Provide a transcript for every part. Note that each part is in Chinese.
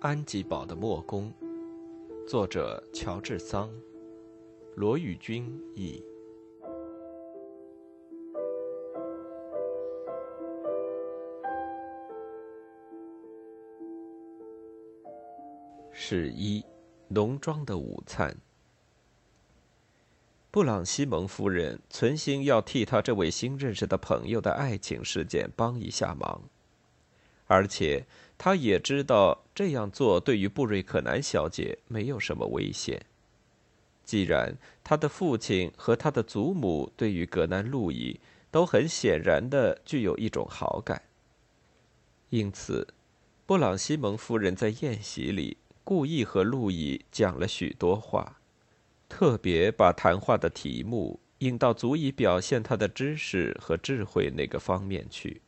安吉堡的墨宫，作者乔治桑，罗宇君译。十一，农庄的午餐。布朗西蒙夫人存心要替他这位新认识的朋友的爱情事件帮一下忙。而且，他也知道这样做对于布瑞克南小姐没有什么危险。既然他的父亲和他的祖母对于格南路易都很显然的具有一种好感，因此，布朗西蒙夫人在宴席里故意和路易讲了许多话，特别把谈话的题目引到足以表现他的知识和智慧那个方面去，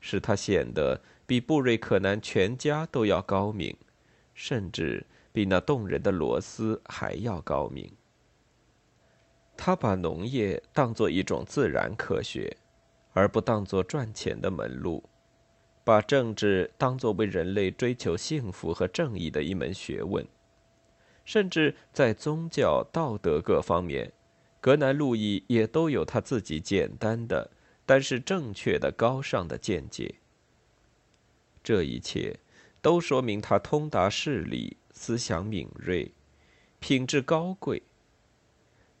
使他显得。比布瑞克南全家都要高明，甚至比那动人的罗斯还要高明。他把农业当作一种自然科学，而不当作赚钱的门路；把政治当作为人类追求幸福和正义的一门学问，甚至在宗教、道德各方面，格南路易也都有他自己简单的，但是正确的、高尚的见解。这一切都说明他通达事理，思想敏锐，品质高贵。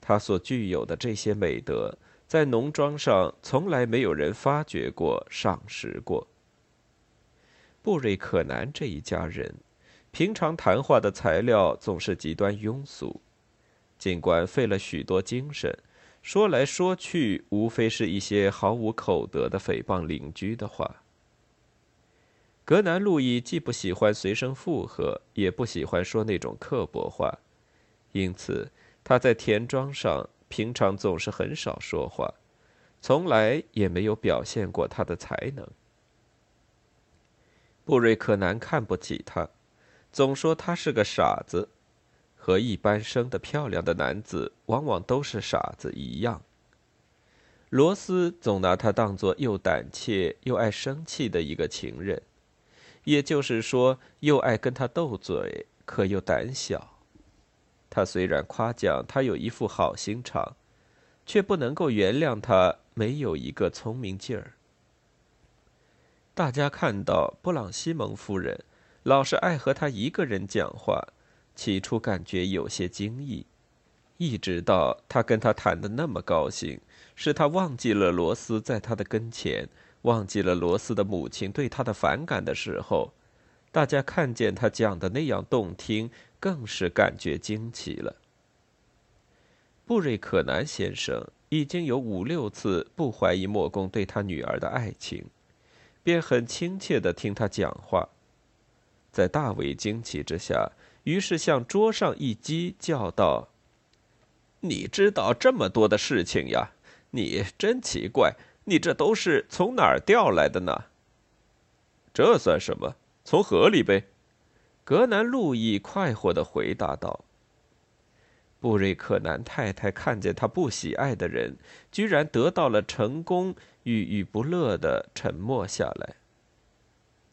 他所具有的这些美德，在农庄上从来没有人发掘过、赏识过。布瑞克南这一家人，平常谈话的材料总是极端庸俗，尽管费了许多精神，说来说去，无非是一些毫无口德的诽谤邻居的话。格南路易既不喜欢随声附和，也不喜欢说那种刻薄话，因此他在田庄上平常总是很少说话，从来也没有表现过他的才能。布瑞克南看不起他，总说他是个傻子，和一般生得漂亮的男子往往都是傻子一样。罗斯总拿他当作又胆怯又爱生气的一个情人。也就是说，又爱跟他斗嘴，可又胆小。他虽然夸奖他有一副好心肠，却不能够原谅他没有一个聪明劲儿。大家看到布朗西蒙夫人老是爱和他一个人讲话，起初感觉有些惊异，一直到他跟他谈的那么高兴，使他忘记了罗斯在他的跟前。忘记了罗斯的母亲对他的反感的时候，大家看见他讲的那样动听，更是感觉惊奇了。布瑞克南先生已经有五六次不怀疑莫公对他女儿的爱情，便很亲切的听他讲话，在大为惊奇之下，于是向桌上一击，叫道：“你知道这么多的事情呀？你真奇怪。”你这都是从哪儿调来的呢？这算什么？从河里呗。格南路易快活的回答道。布瑞克南太太看见他不喜爱的人居然得到了成功，郁郁不乐的沉默下来。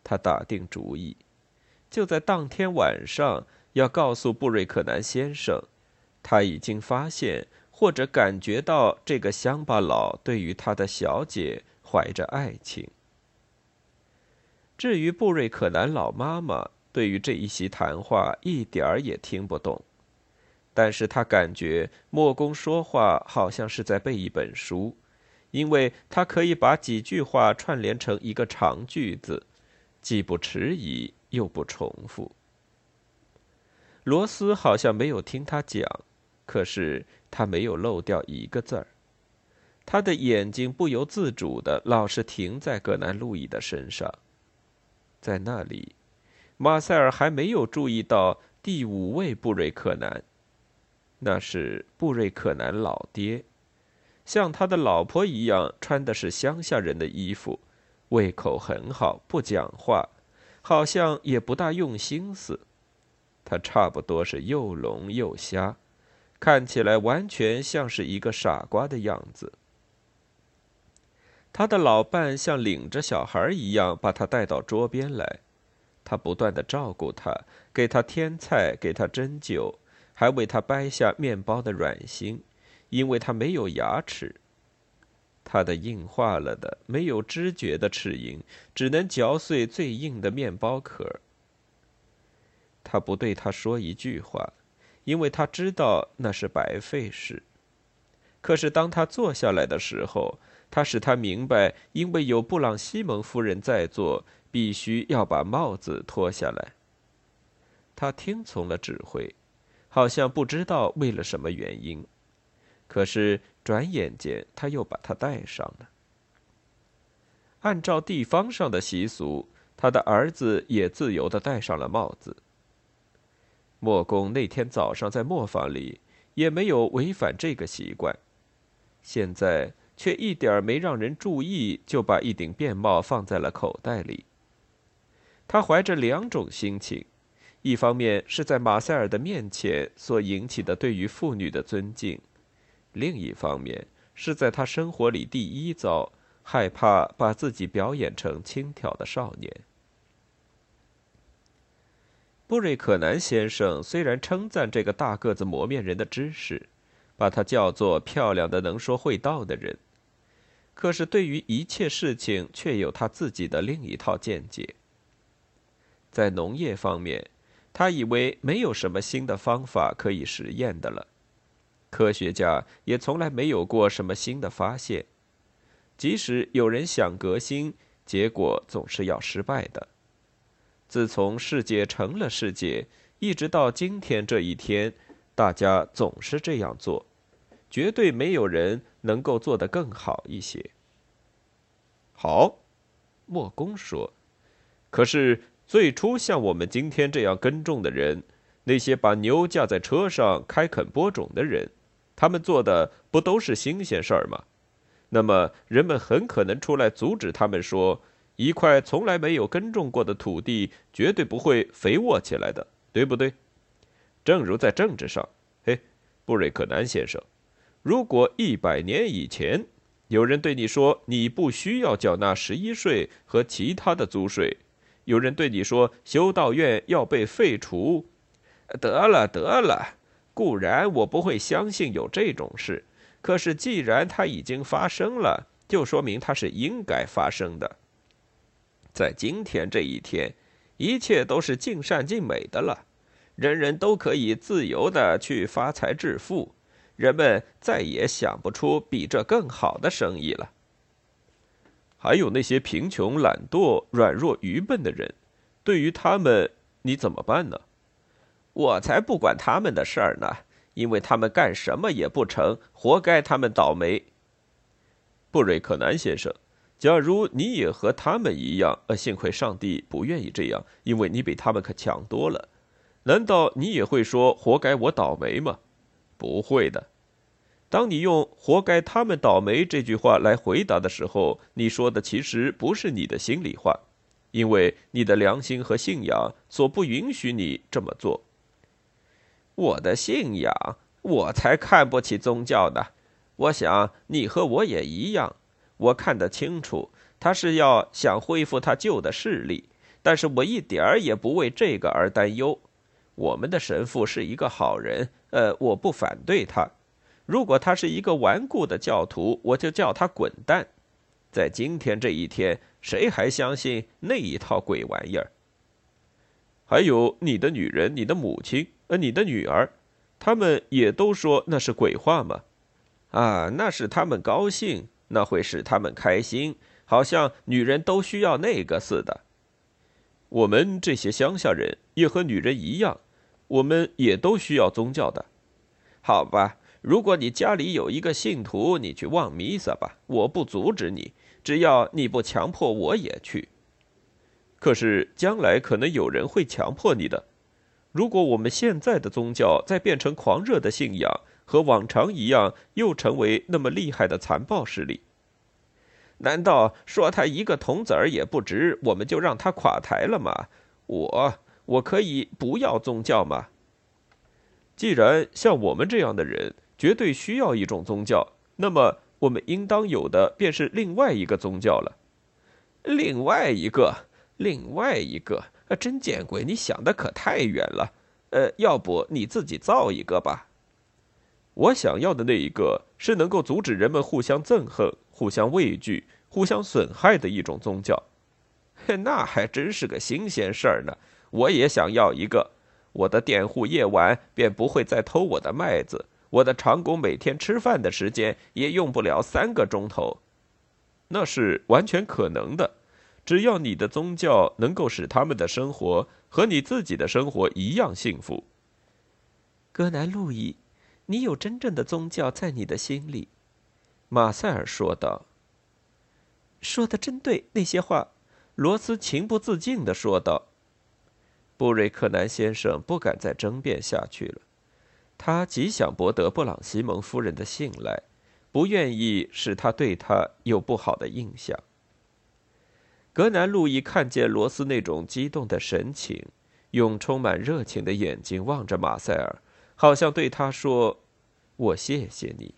他打定主意，就在当天晚上要告诉布瑞克南先生，他已经发现。或者感觉到这个乡巴佬对于他的小姐怀着爱情。至于布瑞克南老妈妈，对于这一席谈话一点儿也听不懂，但是他感觉莫公说话好像是在背一本书，因为他可以把几句话串联成一个长句子，既不迟疑又不重复。罗斯好像没有听他讲，可是。他没有漏掉一个字儿，他的眼睛不由自主的老是停在格南路易的身上，在那里，马塞尔还没有注意到第五位布瑞克南，那是布瑞克南老爹，像他的老婆一样穿的是乡下人的衣服，胃口很好，不讲话，好像也不大用心思，他差不多是又聋又瞎。看起来完全像是一个傻瓜的样子。他的老伴像领着小孩一样把他带到桌边来，他不断的照顾他，给他添菜，给他针灸，还为他掰下面包的软心，因为他没有牙齿。他的硬化了的、没有知觉的齿龈，只能嚼碎最硬的面包壳。他不对他说一句话，因为他知道那是白费事。可是当他坐下来的时候，他使他明白，因为有布朗西蒙夫人在座，必须要把帽子脱下来。他听从了指挥，好像不知道为了什么原因。可是转眼间，他又把它戴上了。按照地方上的习俗，他的儿子也自由的戴上了帽子。莫公那天早上在磨坊里也没有违反这个习惯，现在。却一点没让人注意，就把一顶便帽放在了口袋里。他怀着两种心情：一方面是在马塞尔的面前所引起的对于妇女的尊敬；另一方面是在他生活里第一遭害怕把自己表演成轻佻的少年。布瑞克南先生虽然称赞这个大个子磨面人的知识。把他叫做漂亮的、能说会道的人，可是对于一切事情却有他自己的另一套见解。在农业方面，他以为没有什么新的方法可以实验的了，科学家也从来没有过什么新的发现。即使有人想革新，结果总是要失败的。自从世界成了世界，一直到今天这一天，大家总是这样做。绝对没有人能够做得更好一些。好，莫公说。可是最初像我们今天这样耕种的人，那些把牛架在车上开垦播种的人，他们做的不都是新鲜事儿吗？那么人们很可能出来阻止他们，说一块从来没有耕种过的土地绝对不会肥沃起来的，对不对？正如在政治上，嘿，布瑞克南先生。如果一百年以前有人对你说你不需要缴纳十一税和其他的租税，有人对你说修道院要被废除，得了得了，固然我不会相信有这种事，可是既然它已经发生了，就说明它是应该发生的。在今天这一天，一切都是尽善尽美的了，人人都可以自由的去发财致富。人们再也想不出比这更好的生意了。还有那些贫穷、懒惰、软弱、愚笨的人，对于他们，你怎么办呢？我才不管他们的事儿呢，因为他们干什么也不成，活该他们倒霉。布瑞克南先生，假如你也和他们一样，呃，幸亏上帝不愿意这样，因为你比他们可强多了。难道你也会说“活该我倒霉”吗？不会的。当你用“活该他们倒霉”这句话来回答的时候，你说的其实不是你的心里话，因为你的良心和信仰所不允许你这么做。我的信仰，我才看不起宗教呢。我想你和我也一样。我看得清楚，他是要想恢复他旧的势力，但是我一点儿也不为这个而担忧。我们的神父是一个好人。呃，我不反对他。如果他是一个顽固的教徒，我就叫他滚蛋。在今天这一天，谁还相信那一套鬼玩意儿？还有你的女人、你的母亲、呃，你的女儿，他们也都说那是鬼话吗？啊，那是他们高兴，那会使他们开心，好像女人都需要那个似的。我们这些乡下人也和女人一样。我们也都需要宗教的，好吧？如果你家里有一个信徒，你去望弥撒吧，我不阻止你，只要你不强迫我也去。可是将来可能有人会强迫你的。如果我们现在的宗教再变成狂热的信仰，和往常一样，又成为那么厉害的残暴势力，难道说他一个铜子儿也不值，我们就让他垮台了吗？我。我可以不要宗教吗？既然像我们这样的人绝对需要一种宗教，那么我们应当有的便是另外一个宗教了。另外一个，另外一个，啊真见鬼！你想的可太远了。呃，要不你自己造一个吧。我想要的那一个是能够阻止人们互相憎恨、互相畏惧、互相损害的一种宗教。嘿 那还真是个新鲜事儿呢。我也想要一个，我的佃户夜晚便不会再偷我的麦子，我的长工每天吃饭的时间也用不了三个钟头。那是完全可能的。只要你的宗教能够使他们的生活和你自己的生活一样幸福，格南路易，你有真正的宗教在你的心里，马塞尔说道。说的真对，那些话，罗斯情不自禁的说道。布瑞克南先生不敢再争辩下去了，他极想博得布朗西蒙夫人的信赖，不愿意使他对他有不好的印象。格南路易看见罗斯那种激动的神情，用充满热情的眼睛望着马塞尔，好像对他说：“我谢谢你。”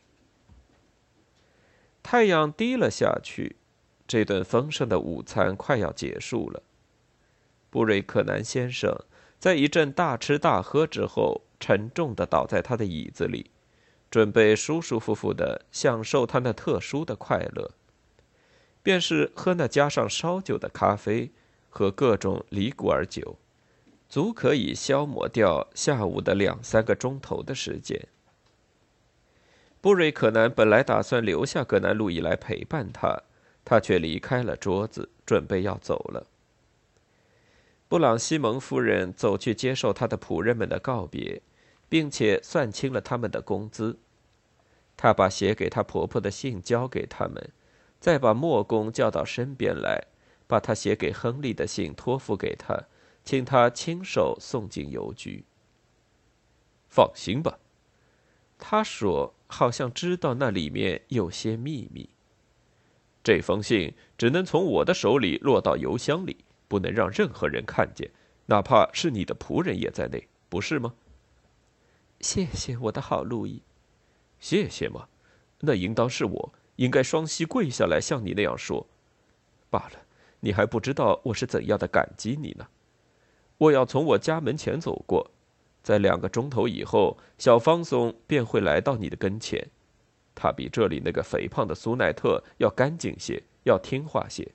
太阳低了下去，这顿丰盛的午餐快要结束了。布瑞克南先生在一阵大吃大喝之后，沉重的倒在他的椅子里，准备舒舒服服的享受他那特殊的快乐。便是喝那加上烧酒的咖啡和各种里古尔酒，足可以消磨掉下午的两三个钟头的时间。布瑞克南本来打算留下格南路易来陪伴他，他却离开了桌子，准备要走了。布朗西蒙夫人走去接受他的仆人们的告别，并且算清了他们的工资。她把写给她婆婆的信交给他们。再把墨公叫到身边来，把他写给亨利的信托付给他，请他亲手送进邮局。放心吧，他说，好像知道那里面有些秘密。这封信只能从我的手里落到邮箱里，不能让任何人看见，哪怕是你的仆人也在内，不是吗？谢谢我的好路易。谢谢吗？那应当是我。应该双膝跪下来像你那样说，罢了，你还不知道我是怎样的感激你呢。我要从我家门前走过，在两个钟头以后，小方松便会来到你的跟前。他比这里那个肥胖的苏奈特要干净些，要听话些。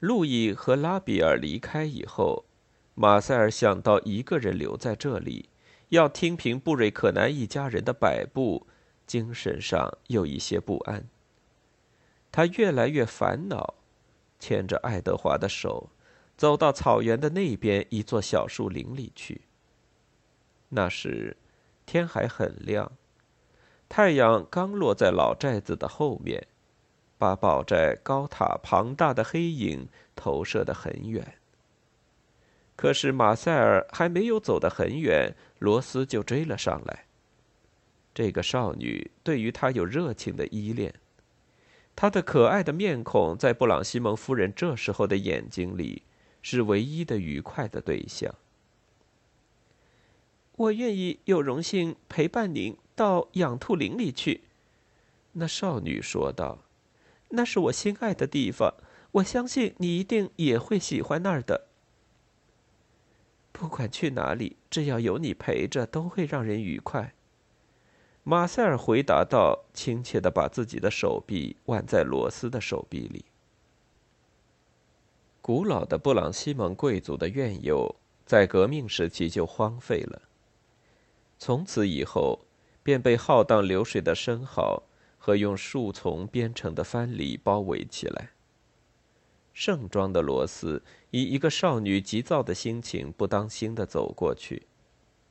路易和拉比尔离开以后，马塞尔想到一个人留在这里，要听凭布瑞克南一家人的摆布。精神上有一些不安。他越来越烦恼，牵着爱德华的手，走到草原的那边一座小树林里去。那时，天还很亮，太阳刚落在老寨子的后面，把宝寨高塔庞大的黑影投射得很远。可是马塞尔还没有走得很远，罗斯就追了上来。这个少女对于他有热情的依恋，她的可爱的面孔在布朗西蒙夫人这时候的眼睛里是唯一的愉快的对象。我愿意有荣幸陪伴您到养兔林里去，那少女说道：“那是我心爱的地方，我相信你一定也会喜欢那儿的。不管去哪里，只要有你陪着，都会让人愉快。”马塞尔回答道，亲切的把自己的手臂挽在罗斯的手臂里。古老的布朗西蒙贵族的院囿在革命时期就荒废了，从此以后便被浩荡流水的生蚝和用树丛编成的藩篱包围起来。盛装的罗斯以一个少女急躁的心情，不当心的走过去。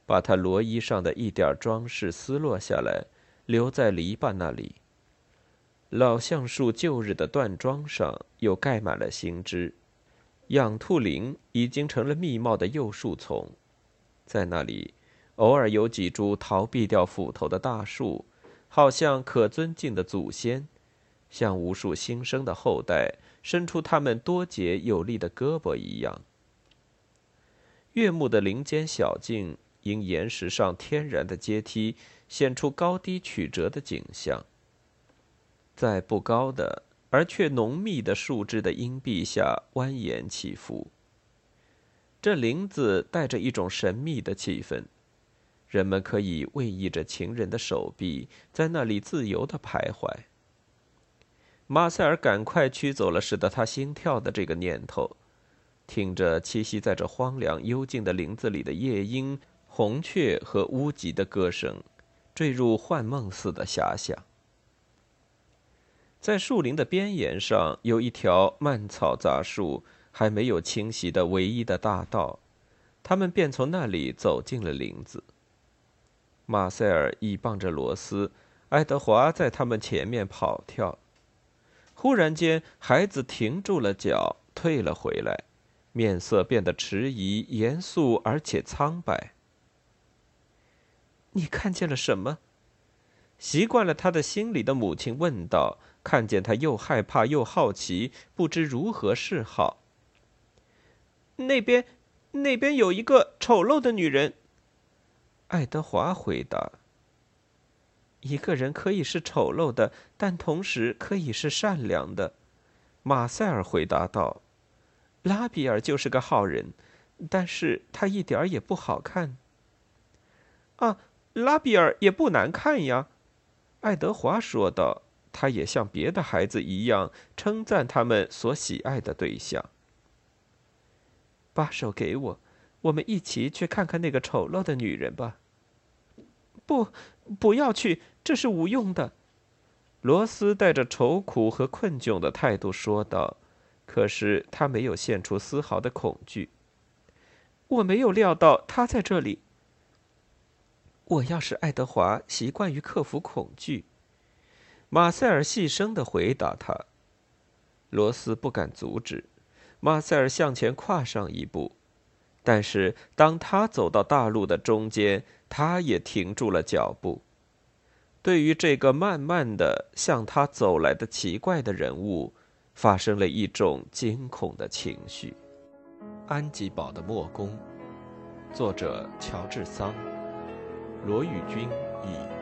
把他罗衣上的一点装饰撕落下来，留在篱笆那里。老橡树旧日的断桩上又盖满了新枝，养兔林已经成了密茂的幼树丛。在那里，偶尔有几株逃避掉斧头的大树，好像可尊敬的祖先，像无数新生的后代伸出他们多节有力的胳膊一样。悦目的林间小径。因岩石上天然的阶梯显出高低曲折的景象。在不高的、而却浓密的树枝的荫蔽下蜿蜒起伏。这林子带着一种神秘的气氛，人们可以偎依着情人的手臂，在那里自由的徘徊。马塞尔赶快驱走了使得他心跳的这个念头，听着栖息在这荒凉幽静的林子里的夜莺、红雀和乌鸡的歌声，坠入幻梦似的遐想。在树林的边沿上有一条蔓草杂树还没有清洗的唯一的大道，他们便从那里走进了林子。马塞尔倚傍着罗斯，爱德华在他们前面跑跳。忽然间，孩子停住了脚，退了回来，面色变得迟疑、严肃而且苍白。你看见了什么？习惯了他的心里的母亲问道。看见他又害怕又好奇，不知如何是好。那边，那边有一个丑陋的女人。爱德华回答：“一个人可以是丑陋的，但同时可以是善良的。”马塞尔回答道：“拉比尔就是个好人，但是他一点也不好看。”啊，拉比尔也不难看呀，爱德华说道。他也像别的孩子一样称赞他们所喜爱的对象。把手给我，我们一起去看看那个丑陋的女人吧。不，不要去，这是无用的。罗斯带着愁苦和困窘的态度说道，可是他没有现出丝毫的恐惧。我没有料到他在这里。我要是爱德华习惯于克服恐惧。马塞尔细声的回答他。罗斯不敢阻止。马塞尔向前跨上一步，但是当他走到大路的中间，他也停住了脚步。对于这个慢慢的向他走来的奇怪的人物，发生了一种惊恐的情绪。安吉堡的墨宫，作者乔治桑，罗宇君译。